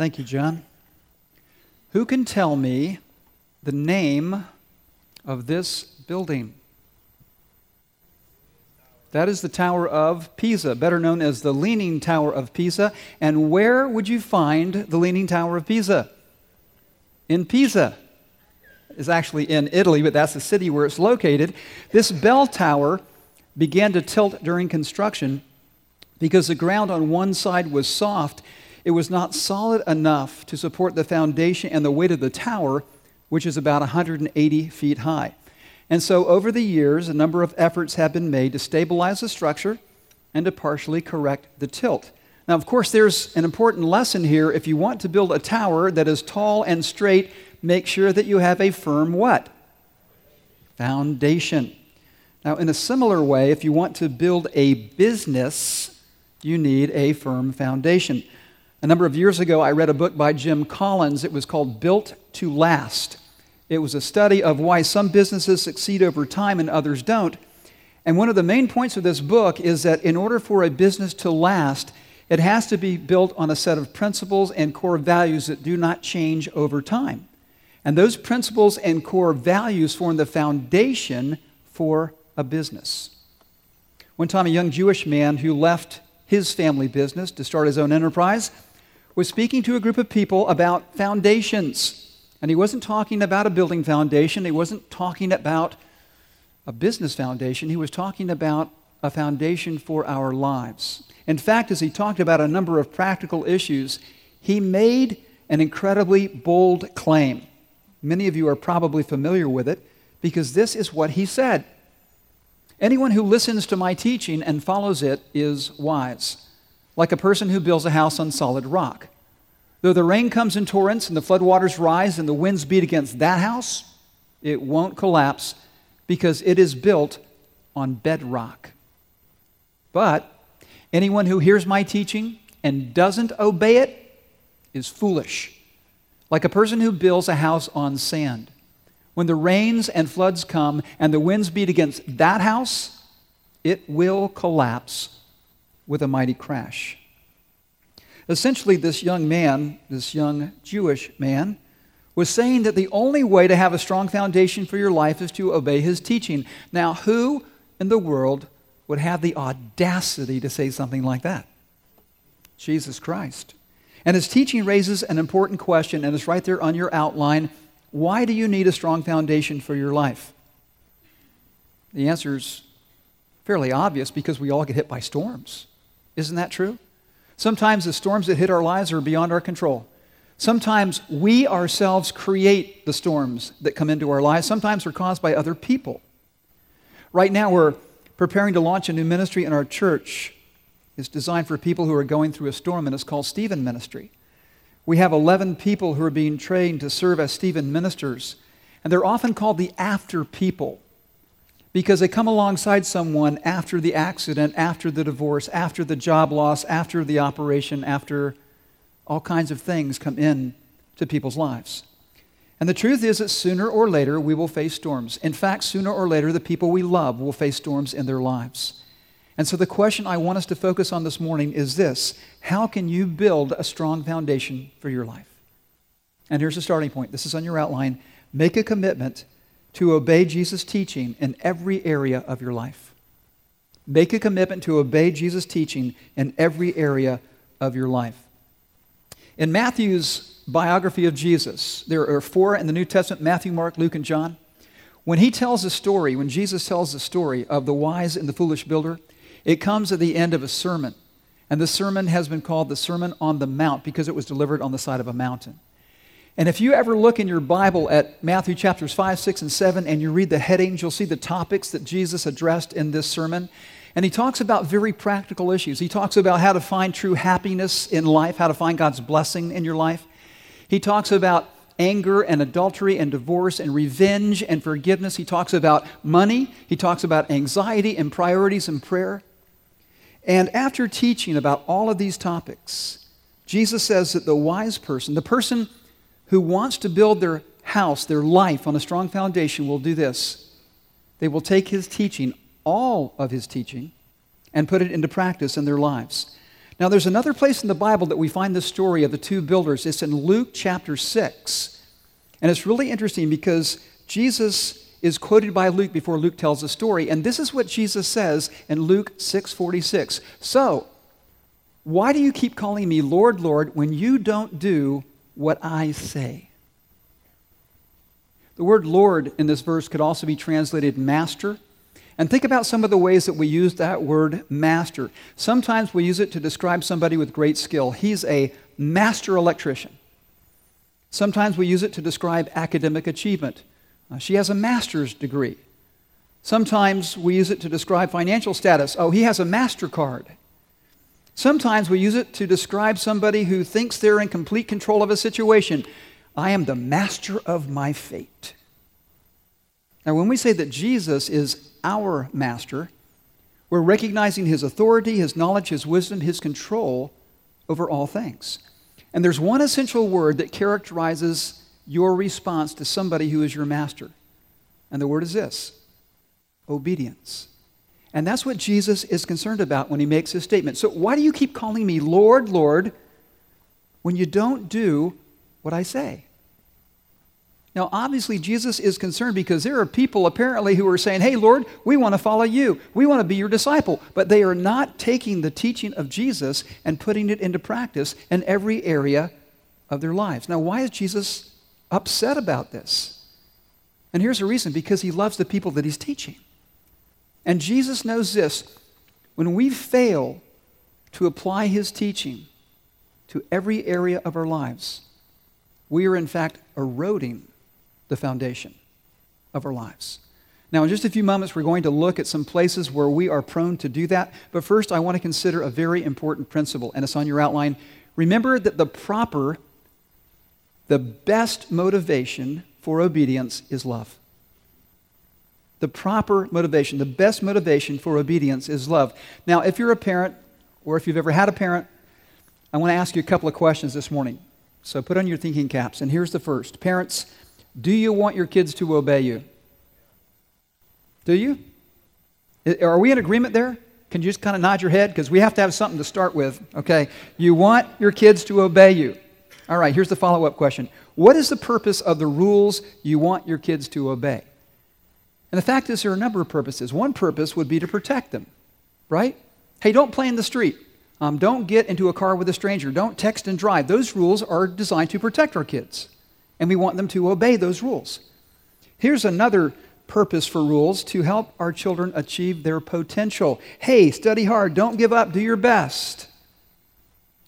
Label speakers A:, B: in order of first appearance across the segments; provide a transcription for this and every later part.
A: Thank you, John. Who can tell me the name of this building? That is the Tower of Pisa, better known as the Leaning Tower of Pisa. And where would you find the Leaning Tower of Pisa? In Pisa. It's actually in Italy, but that's the city where it's located. This bell tower began to tilt during construction because the ground on one side was soft. It was not solid enough to support the foundation and the weight of the tower, which is about 180 feet high. And so, over the years, a number of efforts have been made to stabilize the structure and to partially correct the tilt. Now, of course, there's an important lesson here. If you want to build a tower that is tall and straight, make sure that you have a firm what? Foundation. Now, in a similar way, if you want to build a business, you need a firm foundation. A number of years ago, I read a book by Jim Collins. It was called Built to Last. It was a study of why some businesses succeed over time and others don't. And one of the main points of this book is that in order for a business to last, it has to be built on a set of principles and core values that do not change over time. And those principles and core values form the foundation for a business. One time, a young Jewish man who left his family business to start his own enterprise was speaking to a group of people about foundations. And he wasn't talking about a building foundation, he wasn't talking about a business foundation, he was talking about a foundation for our lives. In fact, as he talked about a number of practical issues, he made an incredibly bold claim. Many of you are probably familiar with it because this is what he said Anyone who listens to my teaching and follows it is wise, like a person who builds a house on solid rock. Though the rain comes in torrents and the floodwaters rise and the winds beat against that house, it won't collapse because it is built on bedrock. But anyone who hears my teaching and doesn't obey it is foolish, like a person who builds a house on sand. When the rains and floods come and the winds beat against that house, it will collapse with a mighty crash. Essentially, this young man, this young Jewish man, was saying that the only way to have a strong foundation for your life is to obey his teaching. Now, who in the world would have the audacity to say something like that? Jesus Christ. And his teaching raises an important question, and it's right there on your outline. Why do you need a strong foundation for your life? The answer is fairly obvious because we all get hit by storms. Isn't that true? Sometimes the storms that hit our lives are beyond our control. Sometimes we ourselves create the storms that come into our lives. Sometimes they're caused by other people. Right now, we're preparing to launch a new ministry in our church. It's designed for people who are going through a storm, and it's called Stephen Ministry. We have 11 people who are being trained to serve as Stephen ministers, and they're often called the after people because they come alongside someone after the accident, after the divorce, after the job loss, after the operation, after all kinds of things come in to people's lives. And the truth is that sooner or later we will face storms. In fact, sooner or later the people we love will face storms in their lives. And so the question I want us to focus on this morning is this How can you build a strong foundation for your life? And here's the starting point. This is on your outline. Make a commitment to obey Jesus' teaching in every area of your life. Make a commitment to obey Jesus' teaching in every area of your life. In Matthew's biography of Jesus, there are four in the New Testament Matthew, Mark, Luke, and John. When he tells the story, when Jesus tells the story of the wise and the foolish builder, it comes at the end of a sermon. And the sermon has been called the Sermon on the Mount because it was delivered on the side of a mountain. And if you ever look in your Bible at Matthew chapters 5, 6, and 7, and you read the headings, you'll see the topics that Jesus addressed in this sermon. And he talks about very practical issues. He talks about how to find true happiness in life, how to find God's blessing in your life. He talks about anger and adultery and divorce and revenge and forgiveness. He talks about money. He talks about anxiety and priorities and prayer. And after teaching about all of these topics, Jesus says that the wise person, the person who wants to build their house, their life on a strong foundation, will do this. They will take his teaching, all of his teaching, and put it into practice in their lives. Now, there's another place in the Bible that we find the story of the two builders. It's in Luke chapter 6. And it's really interesting because Jesus is quoted by Luke before Luke tells the story. And this is what Jesus says in Luke 6:46. So, why do you keep calling me Lord, Lord when you don't do what I say? The word Lord in this verse could also be translated master. And think about some of the ways that we use that word master. Sometimes we use it to describe somebody with great skill. He's a master electrician. Sometimes we use it to describe academic achievement. Uh, she has a master's degree. Sometimes we use it to describe financial status. Oh, he has a MasterCard. Sometimes we use it to describe somebody who thinks they're in complete control of a situation. I am the master of my fate. Now, when we say that Jesus is our master, we're recognizing his authority, his knowledge, his wisdom, his control over all things. And there's one essential word that characterizes your response to somebody who is your master. And the word is this obedience. And that's what Jesus is concerned about when he makes his statement. So, why do you keep calling me Lord, Lord, when you don't do what I say? Now, obviously, Jesus is concerned because there are people apparently who are saying, Hey, Lord, we want to follow you. We want to be your disciple. But they are not taking the teaching of Jesus and putting it into practice in every area of their lives. Now, why is Jesus upset about this? And here's the reason because he loves the people that he's teaching. And Jesus knows this when we fail to apply his teaching to every area of our lives, we are in fact eroding the foundation of our lives. Now, in just a few moments, we're going to look at some places where we are prone to do that. But first, I want to consider a very important principle, and it's on your outline. Remember that the proper, the best motivation for obedience is love. The proper motivation, the best motivation for obedience is love. Now, if you're a parent, or if you've ever had a parent, I want to ask you a couple of questions this morning. So put on your thinking caps. And here's the first Parents, do you want your kids to obey you? Do you? Are we in agreement there? Can you just kind of nod your head? Because we have to have something to start with. Okay. You want your kids to obey you. All right, here's the follow up question What is the purpose of the rules you want your kids to obey? And the fact is, there are a number of purposes. One purpose would be to protect them, right? Hey, don't play in the street. Um, don't get into a car with a stranger. Don't text and drive. Those rules are designed to protect our kids and we want them to obey those rules. Here's another purpose for rules to help our children achieve their potential. Hey, study hard, don't give up, do your best.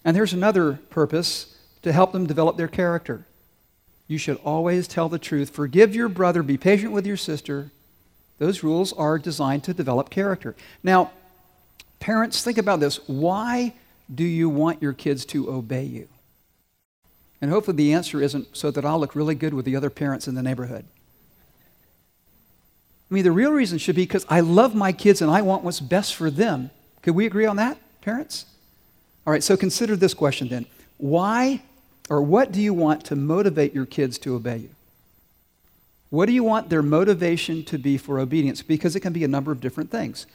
A: And there's another purpose to help them develop their character. You should always tell the truth. Forgive your brother, be patient with your sister. Those rules are designed to develop character. Now, parents, think about this. Why do you want your kids to obey you? And hopefully the answer isn't so that I'll look really good with the other parents in the neighborhood. I mean, the real reason should be because I love my kids and I want what's best for them. Could we agree on that, parents? All right, so consider this question then. Why or what do you want to motivate your kids to obey you? What do you want their motivation to be for obedience? Because it can be a number of different things.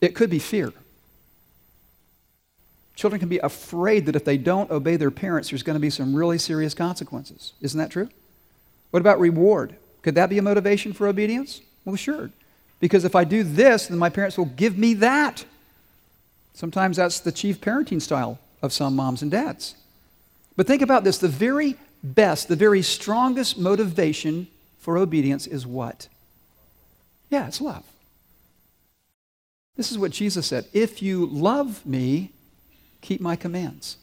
A: It could be fear. Children can be afraid that if they don't obey their parents, there's going to be some really serious consequences. Isn't that true? What about reward? Could that be a motivation for obedience? Well, sure. Because if I do this, then my parents will give me that. Sometimes that's the chief parenting style of some moms and dads. But think about this the very best, the very strongest motivation for obedience is what? Yeah, it's love. This is what Jesus said If you love me, keep my commands.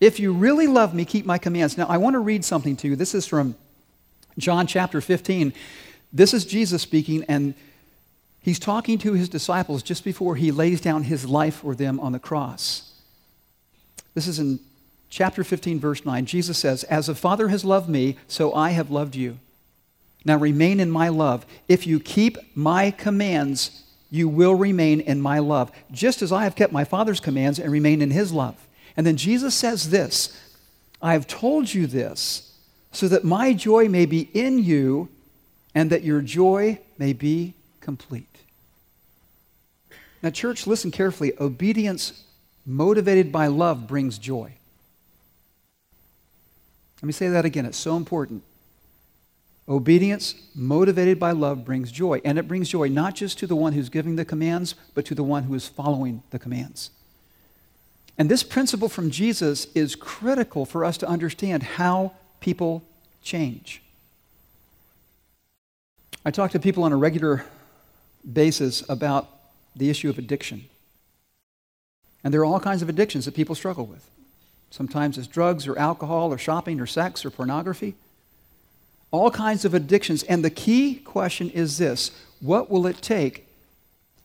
A: If you really love me, keep my commands. Now, I want to read something to you. This is from John chapter 15. This is Jesus speaking, and he's talking to his disciples just before he lays down his life for them on the cross. This is in chapter 15, verse 9. Jesus says, As the Father has loved me, so I have loved you. Now remain in my love. If you keep my commands, you will remain in my love, just as I have kept my Father's commands and remain in his love. And then Jesus says this I have told you this so that my joy may be in you and that your joy may be complete. Now, church, listen carefully. Obedience motivated by love brings joy. Let me say that again. It's so important. Obedience motivated by love brings joy. And it brings joy not just to the one who's giving the commands, but to the one who is following the commands. And this principle from Jesus is critical for us to understand how people change. I talk to people on a regular basis about the issue of addiction. And there are all kinds of addictions that people struggle with. Sometimes it's drugs or alcohol or shopping or sex or pornography. All kinds of addictions. And the key question is this what will it take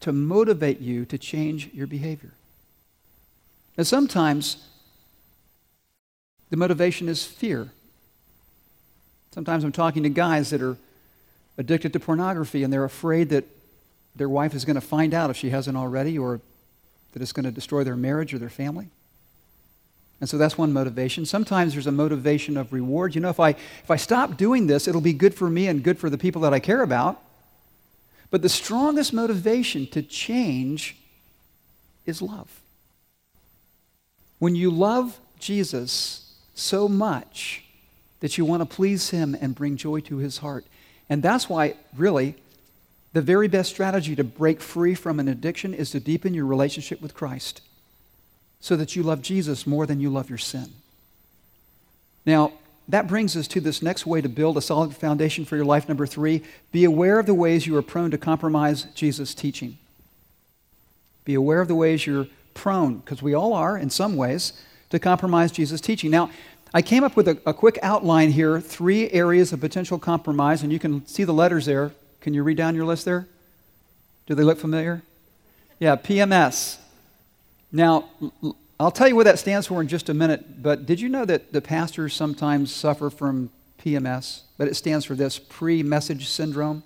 A: to motivate you to change your behavior? And sometimes the motivation is fear. Sometimes I'm talking to guys that are addicted to pornography and they're afraid that their wife is going to find out if she hasn't already or that it's going to destroy their marriage or their family. And so that's one motivation. Sometimes there's a motivation of reward. You know, if I, if I stop doing this, it'll be good for me and good for the people that I care about. But the strongest motivation to change is love. When you love Jesus so much that you want to please him and bring joy to his heart. And that's why, really, the very best strategy to break free from an addiction is to deepen your relationship with Christ so that you love Jesus more than you love your sin. Now, that brings us to this next way to build a solid foundation for your life. Number three, be aware of the ways you are prone to compromise Jesus' teaching. Be aware of the ways you're prone, because we all are in some ways, to compromise Jesus' teaching. Now, I came up with a, a, quick outline here, three areas of potential compromise, and you can see the letters there. Can you read down your list there? Do they look familiar? Yeah, PMS. Now, I'll tell you what that stands for in just a minute, but did you know that the pastors sometimes suffer from PMS? But it stands for this pre message syndrome.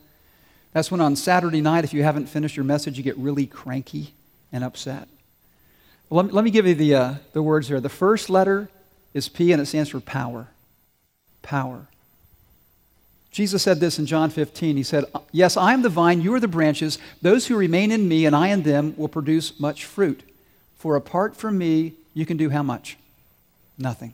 A: That's when on Saturday night, if you haven't finished your message, you get really cranky and upset. Well, let, me, give you the, uh, the words here. The first letter is P, and it stands for power. Power. Jesus said this in John 15. He said, Yes, I am the vine, you are the branches. Those who remain in me and I in them will produce much fruit. For apart from me, you can do how much? Nothing.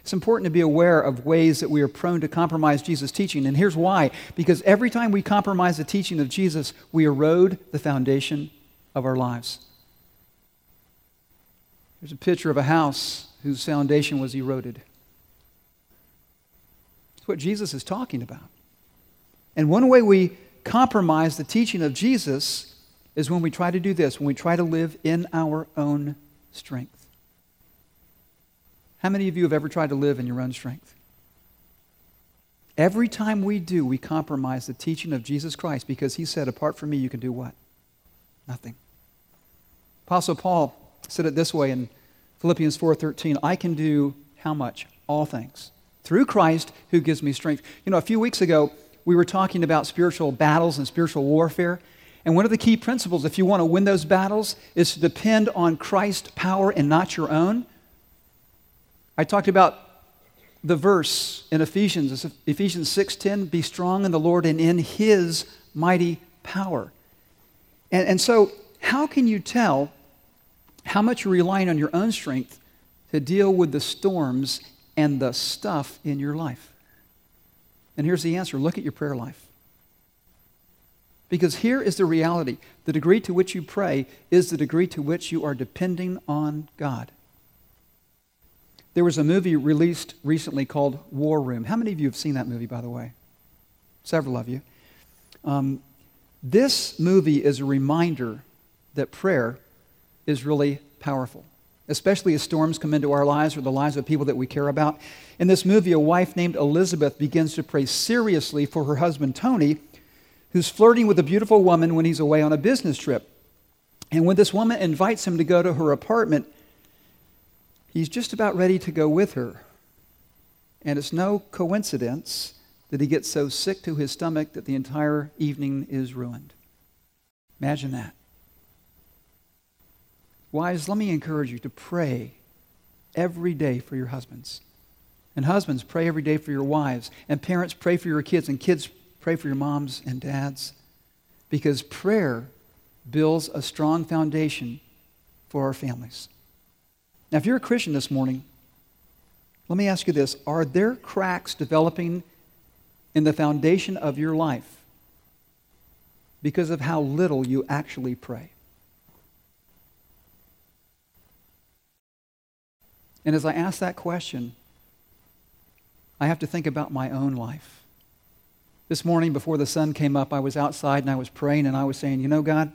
A: It's important to be aware of ways that we are prone to compromise Jesus' teaching. And here's why because every time we compromise the teaching of Jesus, we erode the foundation of our lives. There's a picture of a house whose foundation was eroded It's what Jesus is talking about. And one way we compromise the teaching of Jesus is when we try to do this, when we try to live in our own strength. How many of you have ever tried to live in your own strength? Every time we do, we compromise the teaching of Jesus Christ because he said, apart from me, you can do what? Nothing. Apostle Paul said it this way in Philippians 4:13, I can do how much? All things through Christ who gives me strength. You know, a few weeks ago, we were talking about spiritual battles and spiritual warfare. And one of the key principles, if you want to win those battles, is to depend on Christ's power and not your own. I talked about the verse in Ephesians, Ephesians 6:10, be strong in the Lord and in his mighty power. And, and so, how can you tell how much you're relying on your own strength to deal with the storms and the stuff in your life? And here's the answer look at your prayer life. Because here is the reality the degree to which you pray is the degree to which you are depending on God. There was a movie released recently called War Room. How many of you have seen that movie, by the way? Several of you. Um, this movie is a reminder that prayer is really powerful especially as storms come into our lives or the lives of people that we care about. In this movie, a wife named Elizabeth begins to pray seriously for her husband, Tony, who's flirting with a beautiful woman when he's away on a business trip. And when this woman invites him to go to her apartment, he's just about ready to go with her. And it's no coincidence that he gets so sick to his stomach that the entire evening is ruined. Imagine that. Wives, let me encourage you to pray every day for your husbands. And husbands, pray every day for your wives. And parents, pray for your kids. And kids, pray for your moms and dads. Because prayer builds a strong foundation for our families. Now, if you're a Christian this morning, let me ask you this Are there cracks developing in the foundation of your life because of how little you actually pray? And as I ask that question, I have to think about my own life. This morning, before the sun came up, I was outside and I was praying and I was saying, You know, God,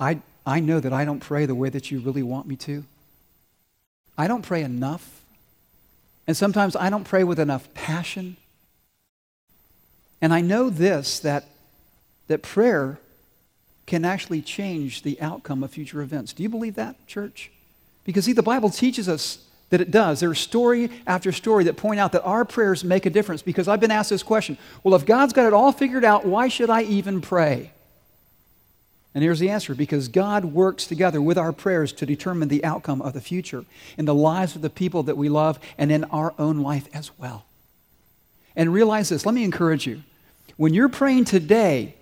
A: I, I know that I don't pray the way that you really want me to. I don't pray enough. And sometimes I don't pray with enough passion. And I know this that, that prayer can actually change the outcome of future events. Do you believe that, church? Because, see, the Bible teaches us that it does. There's story after story that point out that our prayers make a difference. Because I've been asked this question well, if God's got it all figured out, why should I even pray? And here's the answer because God works together with our prayers to determine the outcome of the future in the lives of the people that we love and in our own life as well. And realize this let me encourage you. When you're praying today,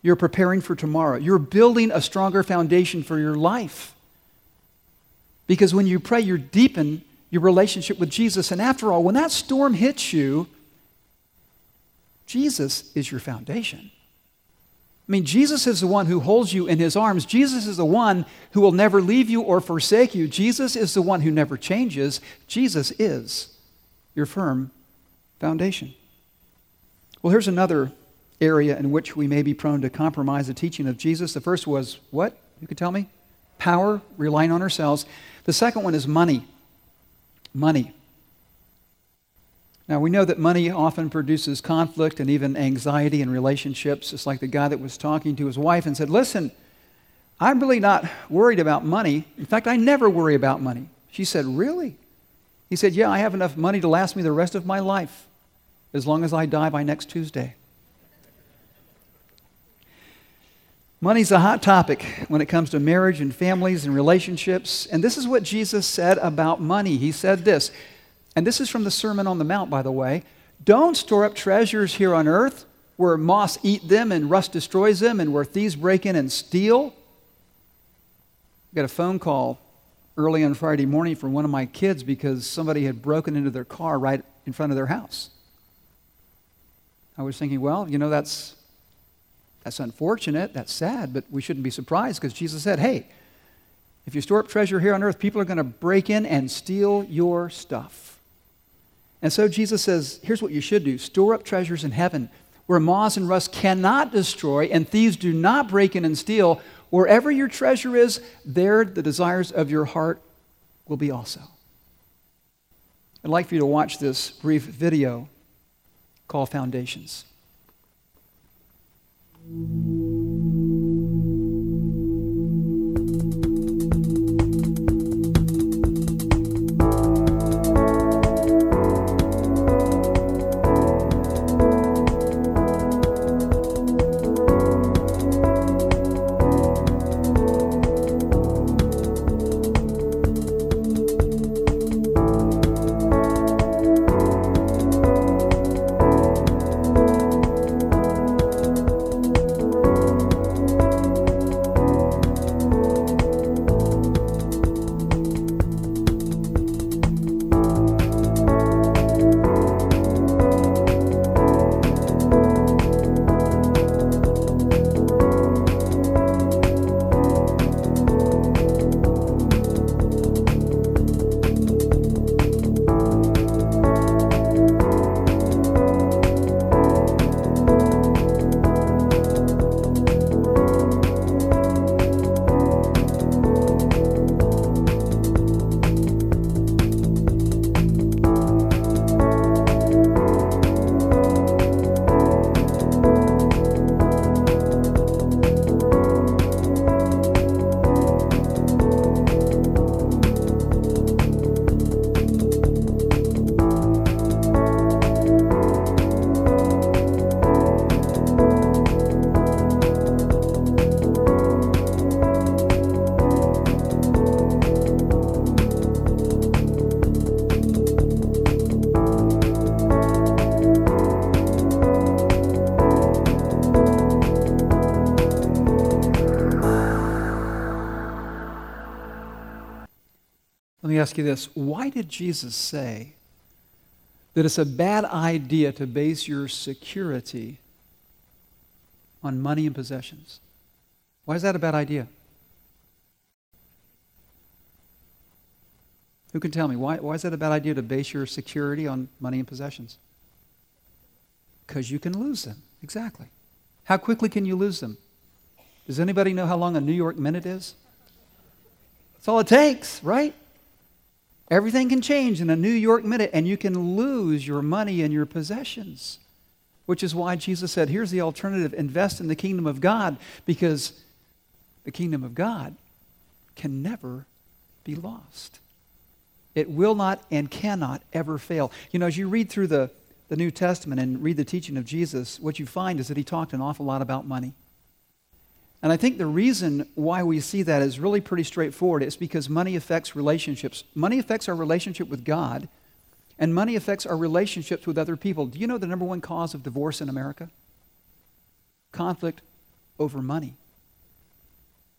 A: you're preparing for tomorrow. You're building a stronger foundation for your life. Because when you pray, you deepen your relationship with Jesus. And after all, when that storm hits you, Jesus is your foundation. I mean, Jesus is the one who holds you in his arms. Jesus is the one who will never leave you or forsake you. Jesus is the one who never changes. Jesus is your firm foundation. Well, here's another area in which we may be prone to compromise the teaching of Jesus. The first was what? You could tell me? Power, relying on ourselves. The second one is money. Money. Now, we know that money often produces conflict and even anxiety in relationships. It's like the guy that was talking to his wife and said, Listen, I'm really not worried about money. In fact, I never worry about money. She said, Really? He said, Yeah, I have enough money to last me the rest of my life as long as I die by next Tuesday. Money's a hot topic when it comes to marriage and families and relationships. And this is what Jesus said about money. He said this, and this is from the Sermon on the Mount, by the way Don't store up treasures here on earth where moths eat them and rust destroys them and where thieves break in and steal. I got a phone call early on Friday morning from one of my kids because somebody had broken into their car right in front of their house. I was thinking, well, you know, that's that's unfortunate, that's sad, but we shouldn't be surprised because Jesus said, hey, if you store up treasure here on earth, people are going to break in and steal your stuff. And so Jesus says, here's what you should do store up treasures in heaven where moths and rust cannot destroy and thieves do not break in and steal. Wherever your treasure is, there the desires of your heart will be also. I'd like for you to watch this brief video called Foundations thank you me ask you this why did Jesus say that it's a bad idea to base your security on money and possessions? Why is that a bad idea? Who can tell me? Why, why is that a bad idea to base your security on money and possessions? Because you can lose them. Exactly. How quickly can you lose them? Does anybody know how long a New York minute is? That's all it takes, right? Everything can change in a New York minute, and you can lose your money and your possessions. Which is why Jesus said, here's the alternative invest in the kingdom of God, because the kingdom of God can never be lost. It will not and cannot ever fail. You know, as you read through the, the New Testament and read the teaching of Jesus, what you find is that he talked an awful lot about money. And I think the reason why we see that is really pretty straightforward. It's because money affects relationships. Money affects our relationship with God, and money affects our relationships with other people. Do you know the number one cause of divorce in America? Conflict over money.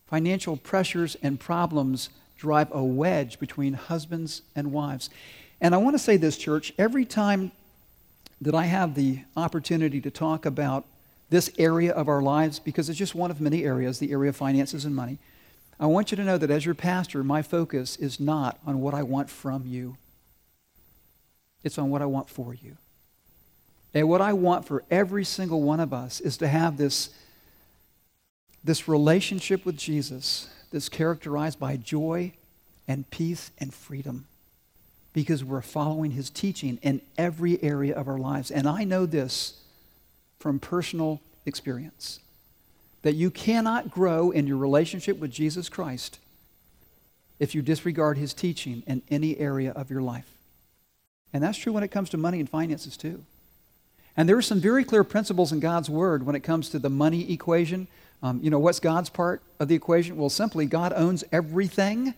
A: Financial pressures and problems drive a wedge between husbands and wives. And I want to say this, church, every time that I have the opportunity to talk about this area of our lives, because it's just one of many areas, the area of finances and money, I want you to know that as your pastor, my focus is not on what I want from you, it's on what I want for you. And what I want for every single one of us is to have this, this relationship with Jesus that's characterized by joy and peace and freedom because we're following his teaching in every area of our lives. And I know this from personal experience that you cannot grow in your relationship with Jesus Christ if you disregard his teaching in any area of your life. And that's true when it comes to money and finances, too. And there are some very clear principles in God's Word when it comes to the money equation. Um, you know, what's God's part of the equation? Well, simply, God owns everything,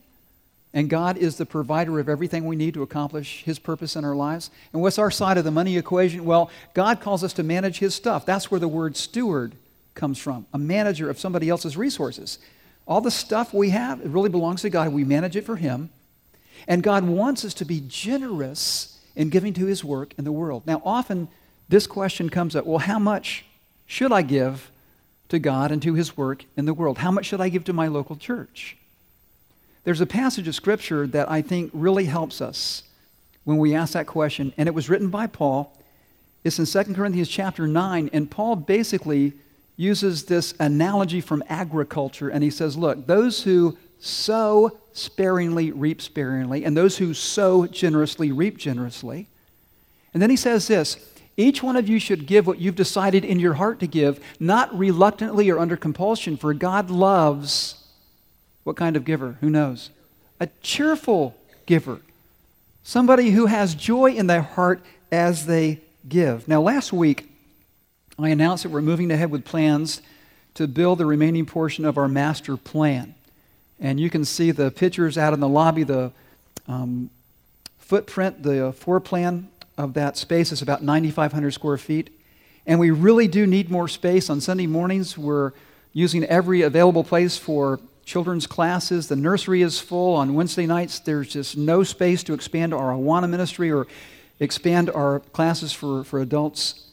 A: and God is the provider of everything we need to accomplish His purpose in our lives. And what's our side of the money equation? Well, God calls us to manage His stuff. That's where the word steward comes from a manager of somebody else's resources. All the stuff we have, it really belongs to God. We manage it for Him. And God wants us to be generous in giving to His work in the world. Now, often this question comes up well, how much should I give to God and to His work in the world? How much should I give to my local church? There's a passage of Scripture that I think really helps us when we ask that question, and it was written by Paul. It's in 2 Corinthians chapter 9, and Paul basically uses this analogy from agriculture, and he says, Look, those who sow sparingly reap sparingly, and those who sow generously reap generously. And then he says this each one of you should give what you've decided in your heart to give, not reluctantly or under compulsion, for God loves what kind of giver? Who knows? A cheerful giver. Somebody who has joy in their heart as they give. Now, last week, I announced that we're moving ahead with plans to build the remaining portion of our master plan. And you can see the pictures out in the lobby, the um, footprint, the floor plan of that space is about 9,500 square feet. And we really do need more space. On Sunday mornings, we're using every available place for children's classes. The nursery is full. On Wednesday nights, there's just no space to expand our Awana ministry or expand our classes for, for adults.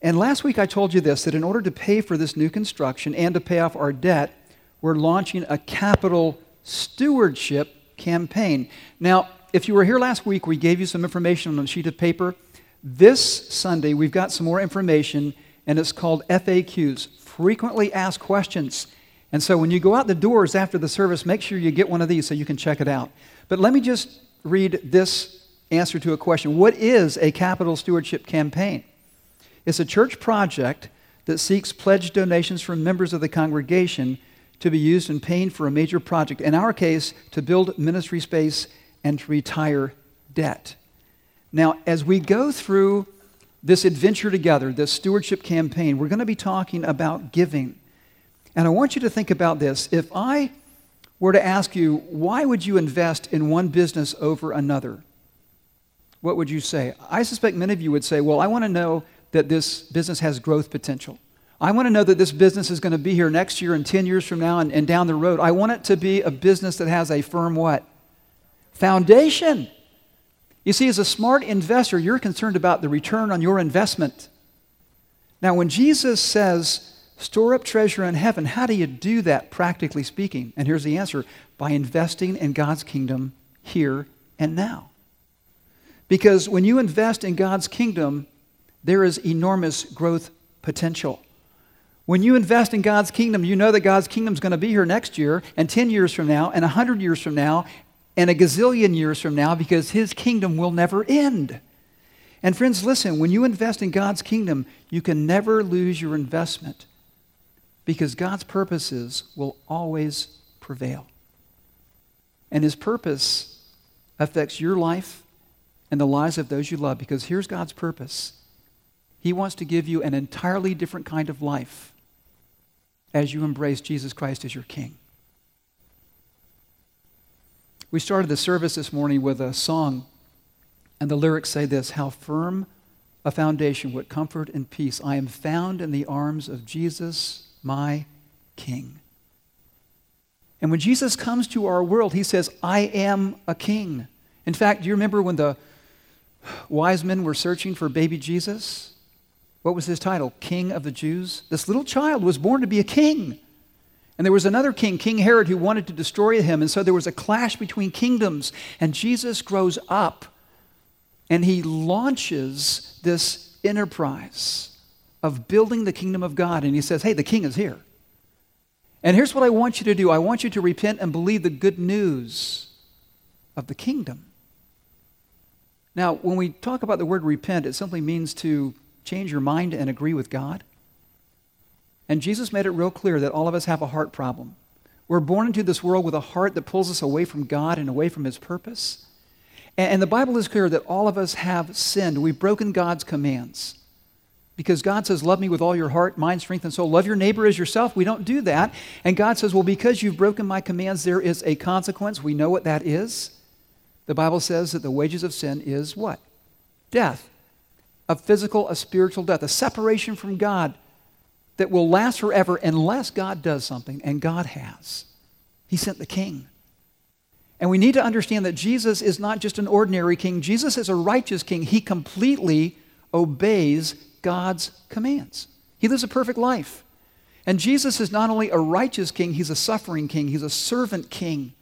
A: And last week I told you this that in order to pay for this new construction and to pay off our debt, we're launching a capital stewardship campaign. Now, if you were here last week, we gave you some information on a sheet of paper. This Sunday, we've got some more information, and it's called FAQs frequently asked questions. And so when you go out the doors after the service, make sure you get one of these so you can check it out. But let me just read this answer to a question What is a capital stewardship campaign? It's a church project that seeks pledged donations from members of the congregation to be used in paying for a major project. In our case, to build ministry space and to retire debt. Now, as we go through this adventure together, this stewardship campaign, we're going to be talking about giving. And I want you to think about this. If I were to ask you, why would you invest in one business over another? What would you say? I suspect many of you would say, well, I want to know that this business has growth potential. I want to know that this business is going to be here next year and 10 years from now and, and down the road. I want it to be a business that has a firm what? foundation. You see, as a smart investor, you're concerned about the return on your investment. Now, when Jesus says, store up treasure in heaven, how do you do that, practically speaking? And here's the answer by investing in God's kingdom here and now. Because when you invest in God's kingdom, there is enormous growth potential. When you invest in God's kingdom, you know that God's kingdom is going to be here next year, and 10 years from now, and 100 years from now, and a gazillion years from now, because his kingdom will never end. And friends, listen, when you invest in God's kingdom, you can never lose your investment because God's purposes will always prevail. And his purpose affects your life and the lives of those you love because here's God's purpose He wants to give you an entirely different kind of life as you embrace Jesus Christ as your King. We started the service this morning with a song, and the lyrics say this How firm a foundation, what comfort and peace. I am found in the arms of Jesus, my King. And when Jesus comes to our world, he says, I am a king. In fact, do you remember when the wise men were searching for baby Jesus? What was his title? King of the Jews. This little child was born to be a king. And there was another king, King Herod, who wanted to destroy him. And so there was a clash between kingdoms. And Jesus grows up and he launches this enterprise of building the kingdom of God. And he says, Hey, the king is here. And here's what I want you to do I want you to repent and believe the good news of the kingdom. Now, when we talk about the word repent, it simply means to change your mind and agree with God. And Jesus made it real clear that all of us have a heart problem. We're born into this world with a heart that pulls us away from God and away from His purpose. And the Bible is clear that all of us have sinned. We've broken God's commands. Because God says, Love me with all your heart, mind, strength, and soul. Love your neighbor as yourself. We don't do that. And God says, Well, because you've broken my commands, there is a consequence. We know what that is. The Bible says that the wages of sin is what? Death. A physical, a spiritual death, a separation from God that will last forever unless God does something, and God has. He sent the king. And we need to understand that Jesus is not just an ordinary king, Jesus is a righteous king. He completely obeys God's commands. He lives a perfect life. And Jesus is not only a righteous king, he's a suffering king, he's a servant king.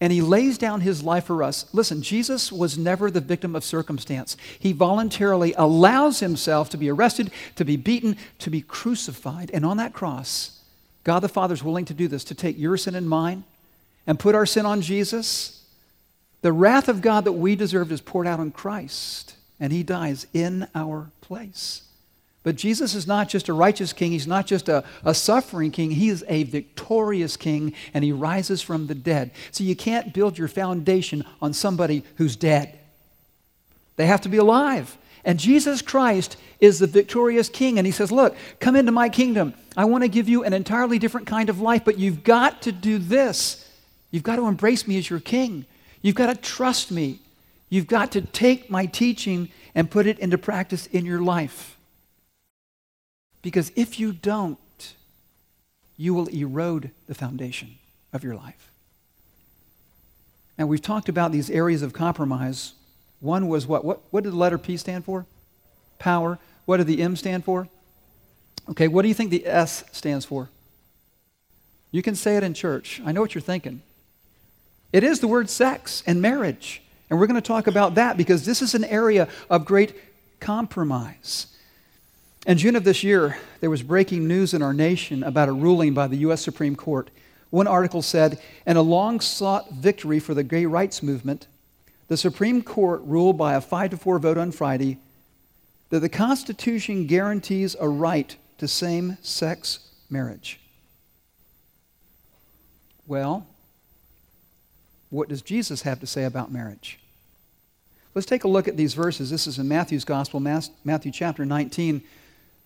A: And he lays down his life for us. Listen, Jesus was never the victim of circumstance. He voluntarily allows himself to be arrested, to be beaten, to be crucified. And on that cross, God the Father is willing to do this, to take your sin and mine and put our sin on Jesus. The wrath of God that we deserved is poured out on Christ, and he dies in our place. But Jesus is not just a righteous king, he's not just a, a suffering king, he is a victorious king, and he rises from the dead. So you can't build your foundation on somebody who's dead. They have to be alive. And Jesus Christ is the victorious king, and he says, Look, come into my kingdom. I want to give you an entirely different kind of life, but you've got to do this. You've got to embrace me as your king. You've got to trust me. You've got to take my teaching and put it into practice in your life. Because if you don't, you will erode the foundation of your life. Now, we've talked about these areas of compromise. One was what? What, what did the letter P stand for? Power. What did the M stand for? Okay, what do you think the S stands for? You can say it in church. I know what you're thinking. It is the word sex and marriage. And we're going to talk about that because this is an area of great compromise. In June of this year, there was breaking news in our nation about a ruling by the U.S. Supreme Court. One article said, in a long sought victory for the gay rights movement, the Supreme Court ruled by a 5 to 4 vote on Friday that the Constitution guarantees a right to same sex marriage. Well, what does Jesus have to say about marriage? Let's take a look at these verses. This is in Matthew's Gospel, Matthew chapter 19.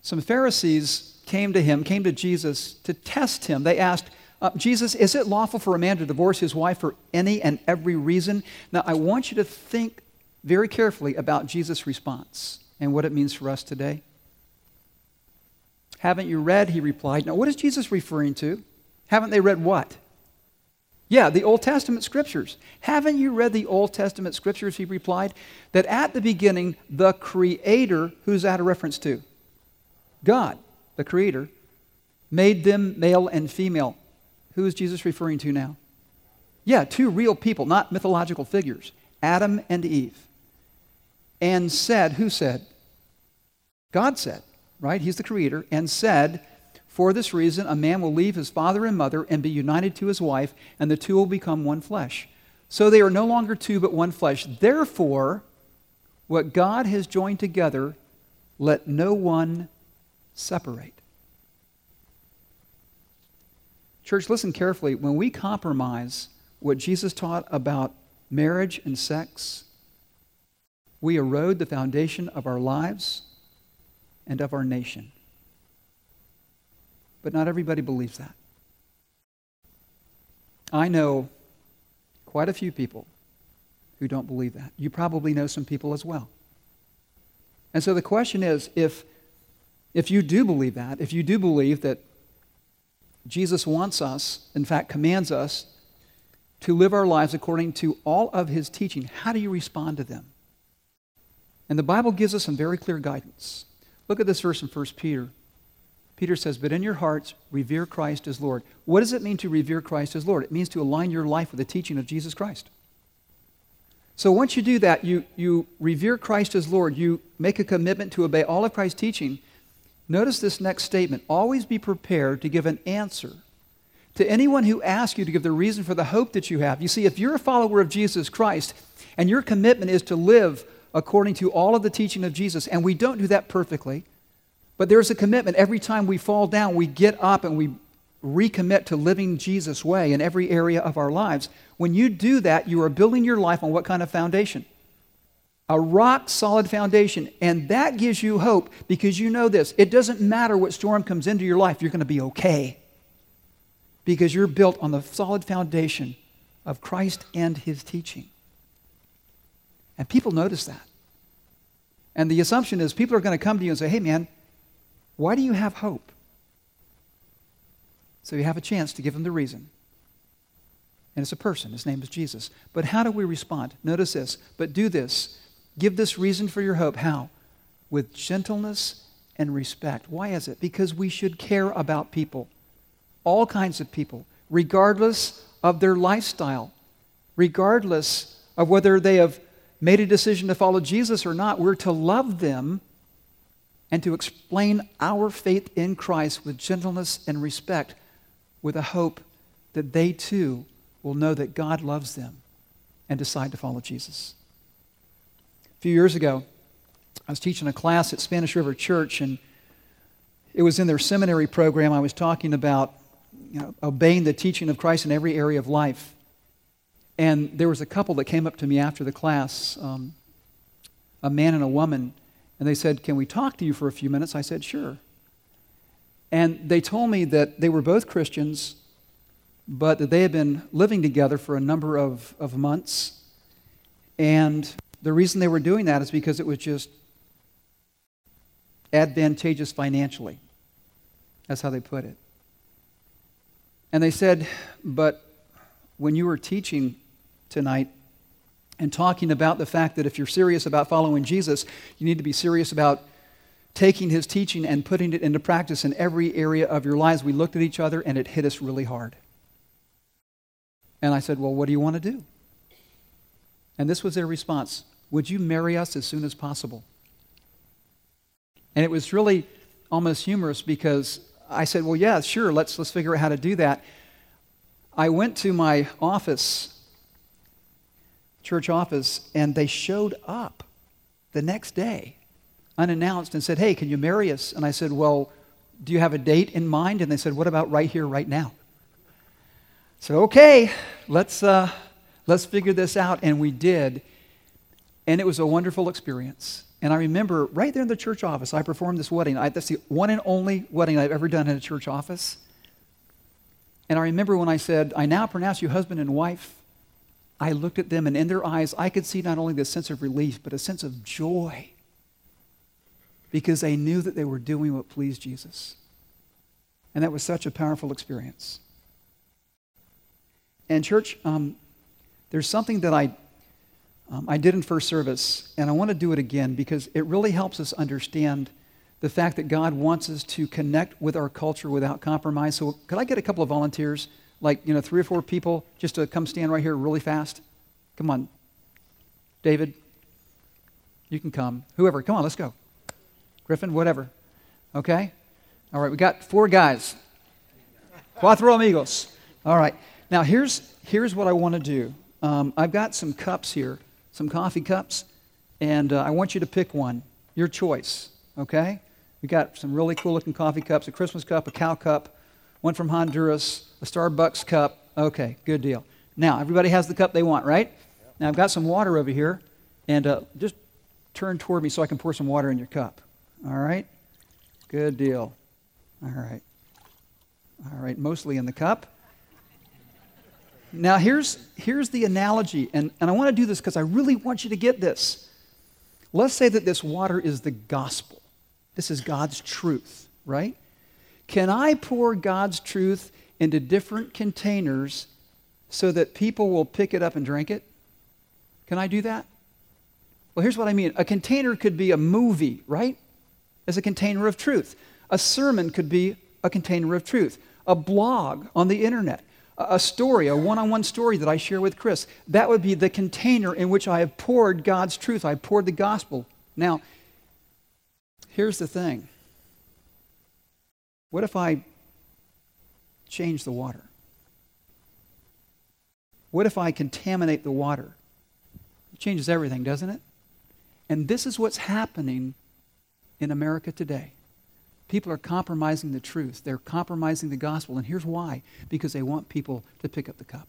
A: Some Pharisees came to him, came to Jesus to test him. They asked, uh, Jesus, is it lawful for a man to divorce his wife for any and every reason? Now, I want you to think very carefully about Jesus' response and what it means for us today. Haven't you read? He replied. Now, what is Jesus referring to? Haven't they read what? Yeah, the Old Testament scriptures. Haven't you read the Old Testament scriptures? He replied. That at the beginning, the Creator, who's that a reference to? God, the Creator, made them male and female. Who is Jesus referring to now? Yeah, two real people, not mythological figures Adam and Eve. And said, who said? God said, right? He's the Creator, and said, for this reason, a man will leave his father and mother and be united to his wife, and the two will become one flesh. So they are no longer two, but one flesh. Therefore, what God has joined together, let no one separate. Church, listen carefully. When we compromise what Jesus taught about marriage and sex, we erode the foundation of our lives and of our nation. But not everybody believes that. I know quite a few people who don't believe that. You probably know some people as well. And so the question is if, if you do believe that, if you do believe that Jesus wants us, in fact, commands us to live our lives according to all of his teaching, how do you respond to them? And the Bible gives us some very clear guidance. Look at this verse in 1 Peter Peter says, But in your hearts, revere Christ as Lord. What does it mean to revere Christ as Lord? It means to align your life with the teaching of Jesus Christ. So once you do that, you, you revere Christ as Lord, you make a commitment to obey all of Christ's teaching. Notice this next statement always be prepared to give an answer to anyone who asks you to give the reason for the hope that you have. You see, if you're a follower of Jesus Christ and your commitment is to live according to all of the teaching of Jesus, and we don't do that perfectly, but there's a commitment. Every time we fall down, we get up and we recommit to living Jesus' way in every area of our lives. When you do that, you are building your life on what kind of foundation? A rock solid foundation. And that gives you hope because you know this it doesn't matter what storm comes into your life, you're going to be okay. Because you're built on the solid foundation of Christ and his teaching. And people notice that. And the assumption is people are going to come to you and say, hey, man, why do you have hope? So you have a chance to give them the reason. And it's a person. His name is Jesus. But how do we respond? Notice this. But do this. Give this reason for your hope. How? With gentleness and respect. Why is it? Because we should care about people, all kinds of people, regardless of their lifestyle, regardless of whether they have made a decision to follow Jesus or not. We're to love them and to explain our faith in Christ with gentleness and respect, with a hope that they too will know that God loves them and decide to follow Jesus. A few years ago, I was teaching a class at Spanish River Church, and it was in their seminary program. I was talking about you know, obeying the teaching of Christ in every area of life. And there was a couple that came up to me after the class, um, a man and a woman and they said, Can we talk to you for a few minutes? I said, Sure. And they told me that they were both Christians, but that they had been living together for a number of, of months. And the reason they were doing that is because it was just advantageous financially. That's how they put it. And they said, But when you were teaching tonight, and talking about the fact that if you're serious about following Jesus, you need to be serious about taking his teaching and putting it into practice in every area of your lives. We looked at each other and it hit us really hard. And I said, Well, what do you want to do? And this was their response Would you marry us as soon as possible? And it was really almost humorous because I said, Well, yeah, sure, let's, let's figure out how to do that. I went to my office church office, and they showed up the next day unannounced and said, Hey, can you marry us? And I said, Well, do you have a date in mind? And they said, What about right here, right now? So, okay, let's, uh, let's figure this out. And we did. And it was a wonderful experience. And I remember right there in the church office, I performed this wedding. I, that's the one and only wedding I've ever done in a church office. And I remember when I said, I now pronounce you husband and wife. I looked at them, and in their eyes, I could see not only this sense of relief, but a sense of joy because they knew that they were doing what pleased Jesus. And that was such a powerful experience. And, church, um, there's something that I, um, I did in first service, and I want to do it again because it really helps us understand the fact that God wants us to connect with our culture without compromise. So, could I get a couple of volunteers, like, you know, three or four people, just to come stand right here really fast? Come on. David, you can come. Whoever, come on, let's go. Griffin, whatever. Okay? All right, we got four guys. Cuatro amigos. All right. Now, here's, here's what I want to do. Um, I've got some cups here, some coffee cups, and uh, I want you to pick one, your choice, okay? We got some really cool looking coffee cups a Christmas cup, a cow cup, one from Honduras, a Starbucks cup. Okay, good deal. Now, everybody has the cup they want, right? Now, I've got some water over here, and uh, just turn toward me so I can pour some water in your cup. All right? Good deal. All right. All right, mostly in the cup. Now, here's, here's the analogy, and, and I want to do this because I really want you to get this. Let's say that this water is the gospel. This is God's truth, right? Can I pour God's truth into different containers so that people will pick it up and drink it? Can I do that? Well, here's what I mean a container could be a movie, right? As a container of truth. A sermon could be a container of truth. A blog on the internet a story, a one on one story that I share with Chris. That would be the container in which I have poured God's truth. I poured the gospel. Now, here's the thing what if I change the water? What if I contaminate the water? It changes everything, doesn't it? And this is what's happening in America today. People are compromising the truth. They're compromising the gospel. And here's why because they want people to pick up the cup.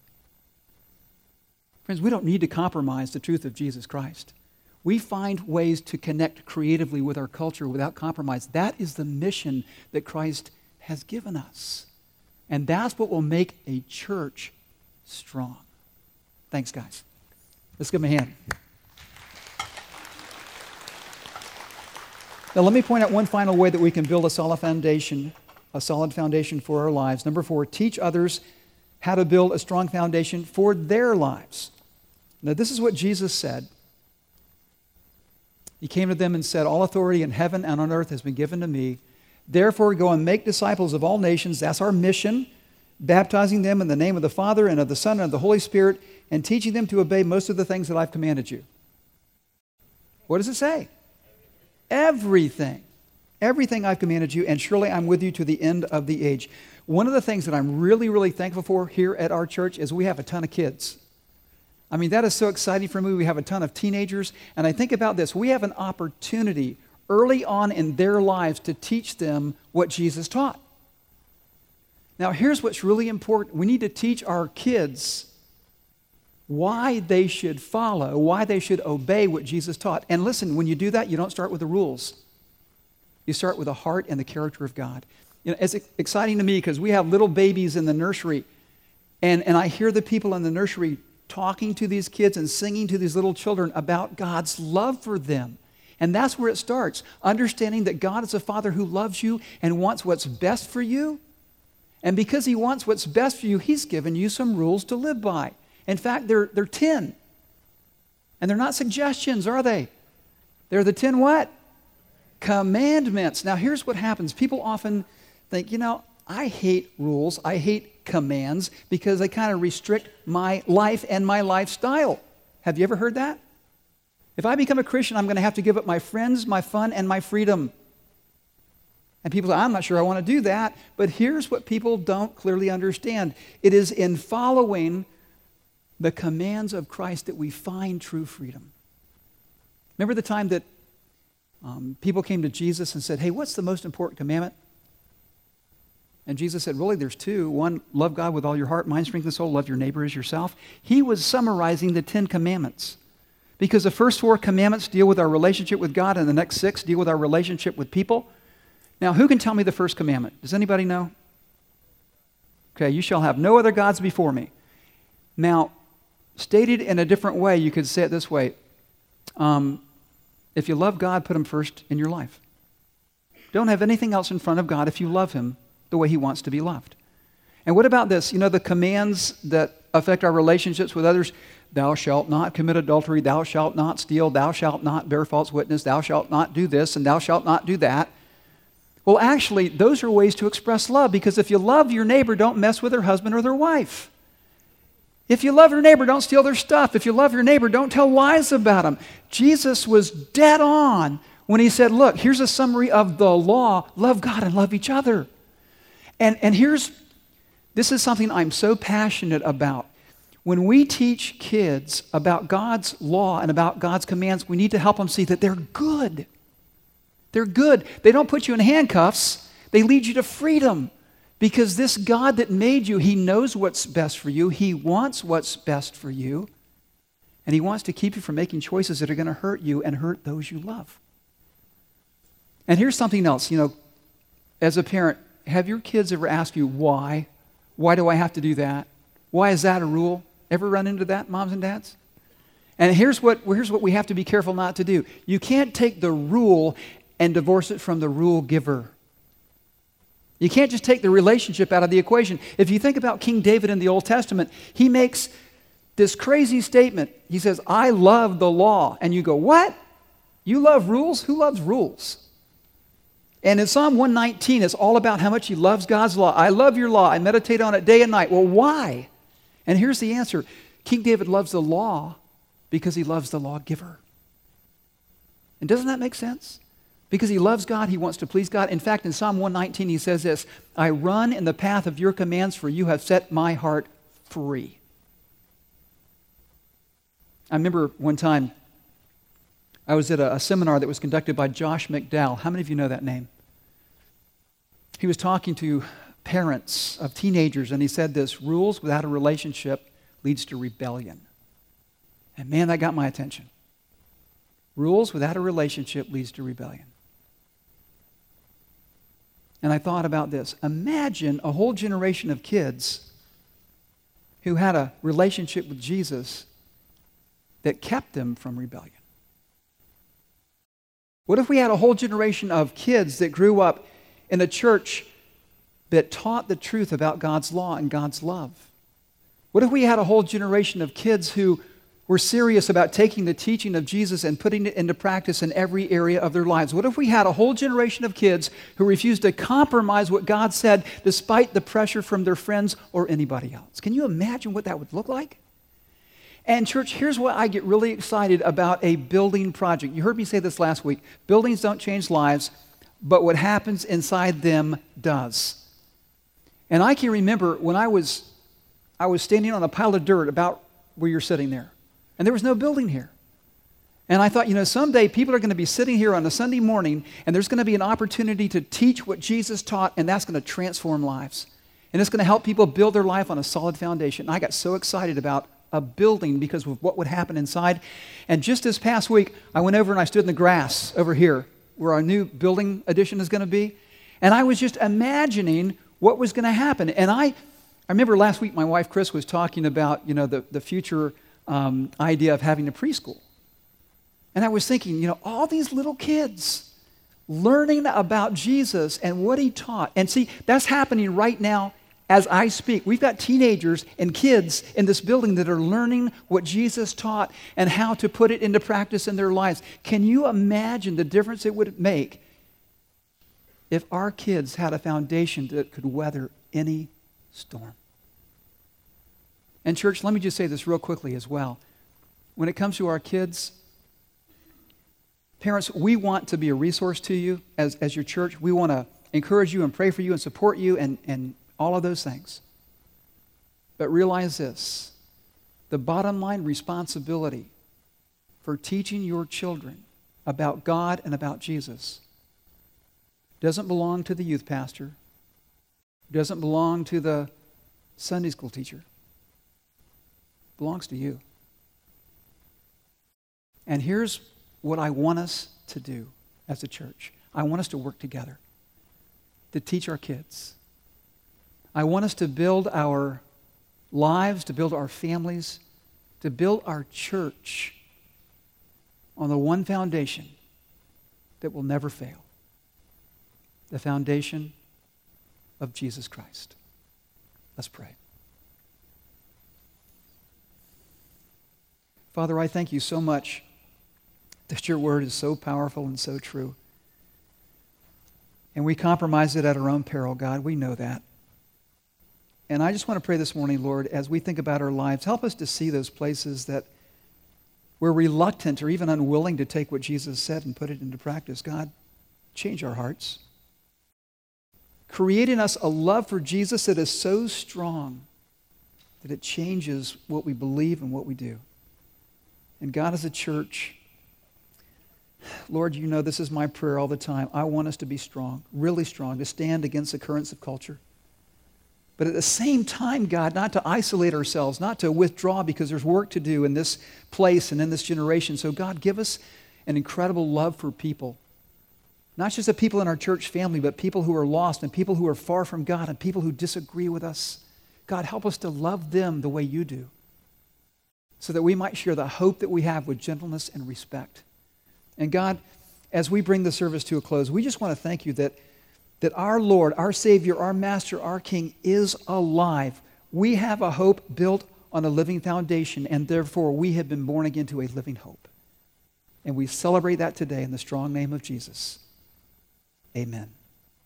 A: Friends, we don't need to compromise the truth of Jesus Christ. We find ways to connect creatively with our culture without compromise. That is the mission that Christ has given us. And that's what will make a church strong. Thanks, guys. Let's give them a hand. Now, let me point out one final way that we can build a solid foundation, a solid foundation for our lives. Number four, teach others how to build a strong foundation for their lives. Now, this is what Jesus said. He came to them and said, All authority in heaven and on earth has been given to me. Therefore, go and make disciples of all nations. That's our mission. Baptizing them in the name of the Father and of the Son and of the Holy Spirit, and teaching them to obey most of the things that I've commanded you. What does it say? everything. Everything I've commanded you, and surely I'm with you to the end of the age. One of the things that I'm really, really thankful for here at our church is we have a ton of kids. I mean, that is so exciting for me. We have a ton of teenagers. And I think about this we have an opportunity early on in their lives to teach them what Jesus taught. Now, here's what's really important we need to teach our kids why they should follow, why they should obey what Jesus taught. And listen, when you do that, you don't start with the rules. You start with the heart and the character of God. You know, it's exciting to me because we have little babies in the nursery, and, and I hear the people in the nursery talking to these kids and singing to these little children about God's love for them. And that's where it starts understanding that God is a Father who loves you and wants what's best for you. And because He wants what's best for you, He's given you some rules to live by. In fact, they're, they're 10. And they're not suggestions, are they? They're the 10 what? Commandments. Now, here's what happens people often think, you know, I hate rules, I hate commands because they kind of restrict my life and my lifestyle. Have you ever heard that? If I become a Christian, I'm going to have to give up my friends, my fun, and my freedom. And people say, I'm not sure I want to do that. But here's what people don't clearly understand it is in following the commands of Christ that we find true freedom. Remember the time that um, people came to Jesus and said, Hey, what's the most important commandment? And Jesus said, Really, there's two. One, love God with all your heart, mind, strength, and soul. Love your neighbor as yourself. He was summarizing the Ten Commandments. Because the first four commandments deal with our relationship with God, and the next six deal with our relationship with people. Now, who can tell me the first commandment? Does anybody know? Okay, you shall have no other gods before me. Now, Stated in a different way, you could say it this way um, If you love God, put Him first in your life. Don't have anything else in front of God if you love Him the way He wants to be loved. And what about this? You know, the commands that affect our relationships with others. Thou shalt not commit adultery, thou shalt not steal, thou shalt not bear false witness, thou shalt not do this, and thou shalt not do that. Well, actually, those are ways to express love because if you love your neighbor, don't mess with their husband or their wife. If you love your neighbor, don't steal their stuff. If you love your neighbor, don't tell lies about them. Jesus was dead on when he said, Look, here's a summary of the law love God and love each other. And, and here's this is something I'm so passionate about. When we teach kids about God's law and about God's commands, we need to help them see that they're good. They're good. They don't put you in handcuffs, they lead you to freedom. Because this God that made you, He knows what's best for you. He wants what's best for you. And He wants to keep you from making choices that are going to hurt you and hurt those you love. And here's something else. You know, as a parent, have your kids ever asked you why? Why do I have to do that? Why is that a rule? Ever run into that, moms and dads? And here's what, here's what we have to be careful not to do. You can't take the rule and divorce it from the rule giver. You can't just take the relationship out of the equation. If you think about King David in the Old Testament, he makes this crazy statement. He says, I love the law. And you go, What? You love rules? Who loves rules? And in Psalm 119, it's all about how much he loves God's law. I love your law. I meditate on it day and night. Well, why? And here's the answer King David loves the law because he loves the lawgiver. And doesn't that make sense? Because he loves God, he wants to please God. In fact, in Psalm 119, he says this I run in the path of your commands, for you have set my heart free. I remember one time I was at a, a, seminar that was conducted by Josh McDowell. How many of you know that name? He was talking to parents of teenagers, and he said this rules without a relationship leads to rebellion. And man, that got my attention. Rules without a relationship leads to rebellion. And I thought about this. Imagine a whole generation of kids who had a relationship with Jesus that kept them from rebellion. What if we had a whole generation of kids that grew up in a church that taught the truth about God's law and God's love? What if we had a whole generation of kids who were serious about taking the teaching of Jesus and putting it into practice in every area of their lives? What if we had a whole generation of kids who refused to compromise what God said despite the pressure from their friends or anybody else? Can you imagine what that would look like? And, church, here's what I get really excited about a building project. You heard me say this last week buildings don't change lives, but what happens inside them does. And I can remember when I was, I was standing on a pile of dirt about where you're sitting there and there was no building here. And I thought, you know, someday people are going to be sitting here on a Sunday morning, and there's going to be an opportunity to teach what Jesus taught, and that's going to transform lives. And it's going to help people build their life on a solid foundation. And I got so excited about a building because of what would happen inside. And just this past week, I went over and I stood in the grass over here where our new building addition is going to be. And I was just imagining what was going to happen. And I, I remember last week my wife Chris was talking about, you know, the, the future um, idea of having a preschool. And I was thinking, you know, all these little kids learning about Jesus and what he taught. And see, that's happening right now as I speak. We've got teenagers and kids in this building that are learning what Jesus taught and how to put it into practice in their lives. Can you imagine the difference it would make if our kids had a foundation that could weather any storm? And, church, let me just say this real quickly as well. When it comes to our kids, parents, we want to be a resource to you as, as your church. We want to encourage you and pray for you and support you and, and all of those things. But realize this the bottom line responsibility for teaching your children about God and about Jesus doesn't belong to the youth pastor, doesn't belong to the Sunday school teacher belongs to you. And here's what I want us to do as a church I want us to work together to teach our kids. I want us to build our lives, to build our families, to build our church on the one foundation that will never fail the foundation of Jesus Christ. Let's pray. Father, I thank you so much that your word is so powerful and so true. And we compromise it at our own peril, God. We know that. And I just want to pray this morning, Lord, as we think about our lives, help us to see those places that we're reluctant or even unwilling to take what Jesus said and put it into practice. God, change our hearts. Create in us a love for Jesus that is so strong that it changes what we believe and what we do. And God, as a church, Lord, you know this is my prayer all the time. I want us to be strong, really strong, to stand against the currents of culture. But at the same time, God, not to isolate ourselves, not to withdraw because there's work to do in this place and in this generation. So, God, give us an incredible love for people. Not just the people in our church family, but people who are lost and people who are far from God and people who disagree with us. God, help us to love them the way you do so that we might share the hope that we have with gentleness and respect. And God, as we bring the service to a close, we just want to thank you that that our Lord, our Savior, our Master, our King is alive. We have a hope built on a living foundation, and therefore we have been born again to a living hope. And we celebrate that today in the strong name of Jesus. Amen.